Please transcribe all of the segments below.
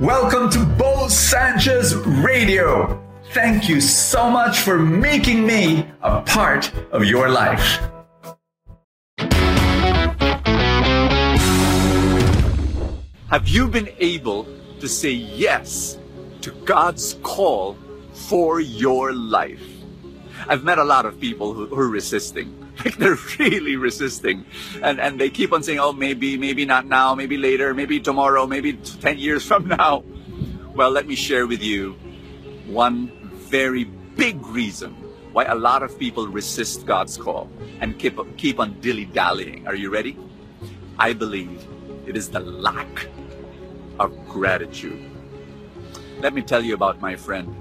Welcome to Bo Sanchez Radio. Thank you so much for making me a part of your life. Have you been able to say yes to God's call for your life? I've met a lot of people who, who are resisting. Like they're really resisting. And and they keep on saying, oh maybe, maybe not now, maybe later, maybe tomorrow, maybe 10 years from now. Well, let me share with you one very big reason why a lot of people resist God's call and keep, keep on dilly-dallying. Are you ready? I believe it is the lack of gratitude. Let me tell you about my friend.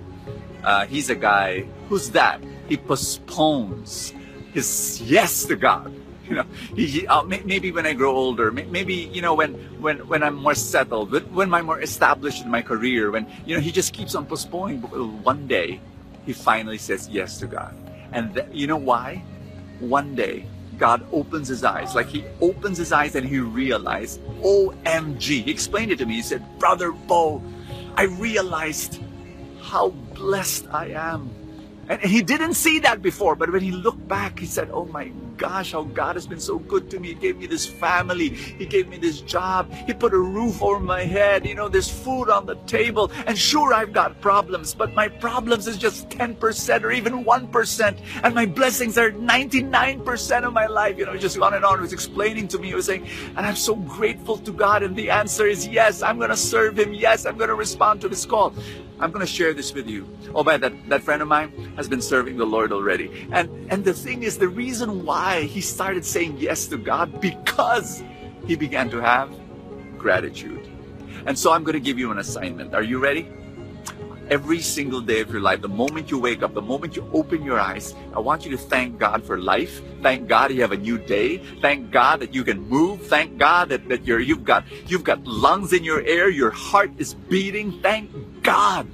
Uh, he's a guy who's that. He postpones his yes to God. You know, he, he, uh, maybe when I grow older, maybe you know when when when I'm more settled, when I'm more established in my career, when you know he just keeps on postponing. But one day, he finally says yes to God, and th- you know why? One day, God opens his eyes, like he opens his eyes and he realized, OMG. He explained it to me. He said, Brother Bo, I realized how blessed I am and he didn't see that before, but when he looked back, he said, Oh my gosh, how God has been so good to me. He gave me this family, He gave me this job, He put a roof over my head, you know, there's food on the table. And sure, I've got problems, but my problems is just 10% or even 1%. And my blessings are 99% of my life. You know, just on and on. He was explaining to me, he was saying, And I'm so grateful to God. And the answer is yes, I'm going to serve Him. Yes, I'm going to respond to His call. I'm going to share this with you. Oh, by that, that friend of mine has been serving the Lord already. And, and the thing is, the reason why he started saying yes to God, because he began to have gratitude. And so I'm going to give you an assignment. Are you ready? every single day of your life, the moment you wake up, the moment you open your eyes, I want you to thank God for life. Thank God you have a new day. Thank God that you can move. Thank God that, that you're, you've got you've got lungs in your air, your heart is beating. Thank God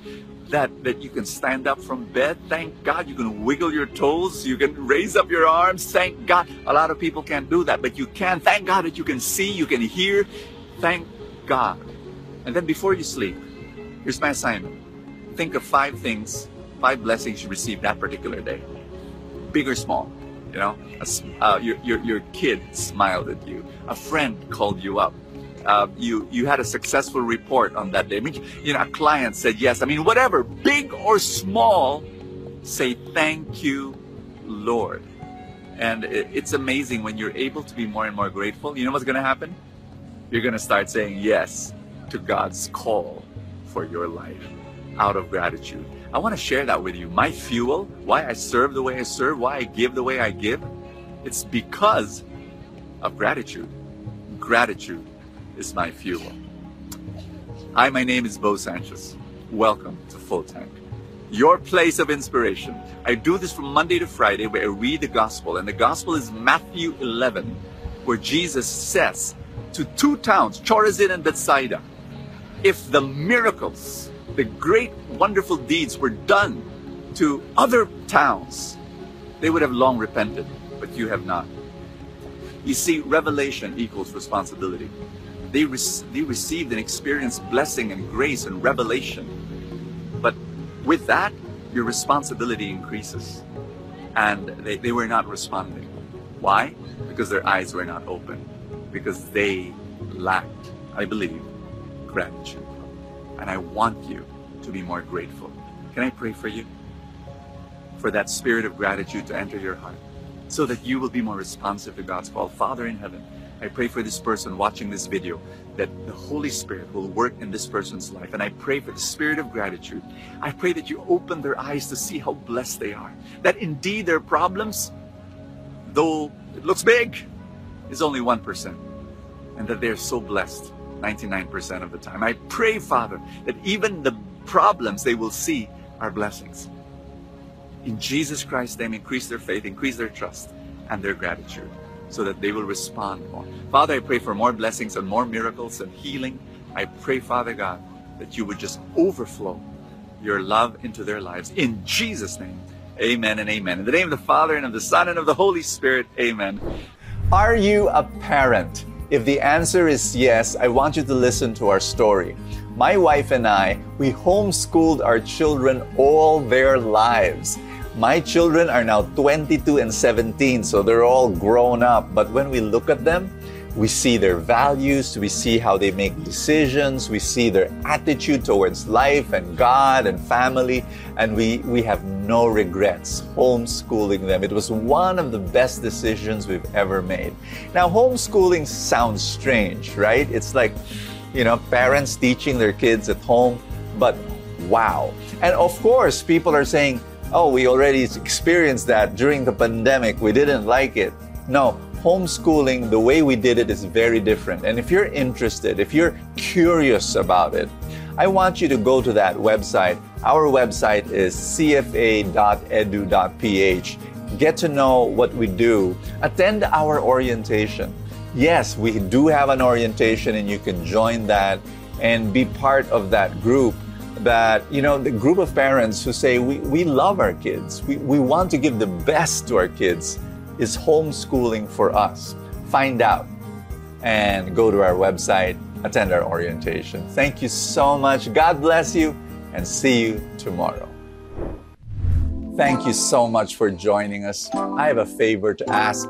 that, that you can stand up from bed. Thank God you can wiggle your toes. You can raise up your arms. Thank God. A lot of people can't do that, but you can. Thank God that you can see, you can hear. Thank God. And then before you sleep, here's my assignment think of five things, five blessings you received that particular day, big or small. You know, uh, your, your, your kid smiled at you, a friend called you up, uh, you you had a successful report on that day. I mean, you know, a client said yes. I mean, whatever, big or small, say thank you, Lord. And it's amazing when you're able to be more and more grateful. You know what's going to happen? You're going to start saying yes to God's call for your life out of gratitude. I want to share that with you. My fuel, why I serve the way I serve, why I give the way I give, it's because of gratitude. Gratitude is my fuel. Hi, my name is Bo Sanchez. Welcome to Full Tank, your place of inspiration. I do this from Monday to Friday where I read the gospel, and the gospel is Matthew 11, where Jesus says to two towns, Chorazin and Bethsaida, if the miracles the great, wonderful deeds were done to other towns, they would have long repented, but you have not. You see, revelation equals responsibility. They, re- they received and experienced blessing and grace and revelation. But with that, your responsibility increases. And they, they were not responding. Why? Because their eyes were not open. Because they lacked, I believe, gratitude and I want you to be more grateful. Can I pray for you? For that spirit of gratitude to enter your heart so that you will be more responsive to God's call. Father in heaven, I pray for this person watching this video that the Holy Spirit will work in this person's life. And I pray for the spirit of gratitude. I pray that you open their eyes to see how blessed they are. That indeed their problems, though it looks big, is only 1%. And that they're so blessed 99% of the time. I pray, Father, that even the problems they will see are blessings. In Jesus Christ's name, increase their faith, increase their trust and their gratitude so that they will respond more. Father, I pray for more blessings and more miracles and healing. I pray, Father God, that you would just overflow your love into their lives. In Jesus' name, amen and amen. In the name of the Father and of the Son and of the Holy Spirit, amen. Are you a parent? If the answer is yes, I want you to listen to our story. My wife and I, we homeschooled our children all their lives. My children are now 22 and 17, so they're all grown up. But when we look at them, we see their values, we see how they make decisions, we see their attitude towards life and God and family, and we, we have no regrets homeschooling them. It was one of the best decisions we've ever made. Now, homeschooling sounds strange, right? It's like, you know, parents teaching their kids at home, but wow. And of course, people are saying, oh, we already experienced that during the pandemic, we didn't like it. No, homeschooling, the way we did it is very different. And if you're interested, if you're curious about it, I want you to go to that website. Our website is cfa.edu.ph. Get to know what we do. Attend our orientation. Yes, we do have an orientation, and you can join that and be part of that group that you know the group of parents who say we, we love our kids we, we want to give the best to our kids is homeschooling for us? Find out and go to our website, attend our orientation. Thank you so much. God bless you and see you tomorrow. Thank you so much for joining us. I have a favor to ask.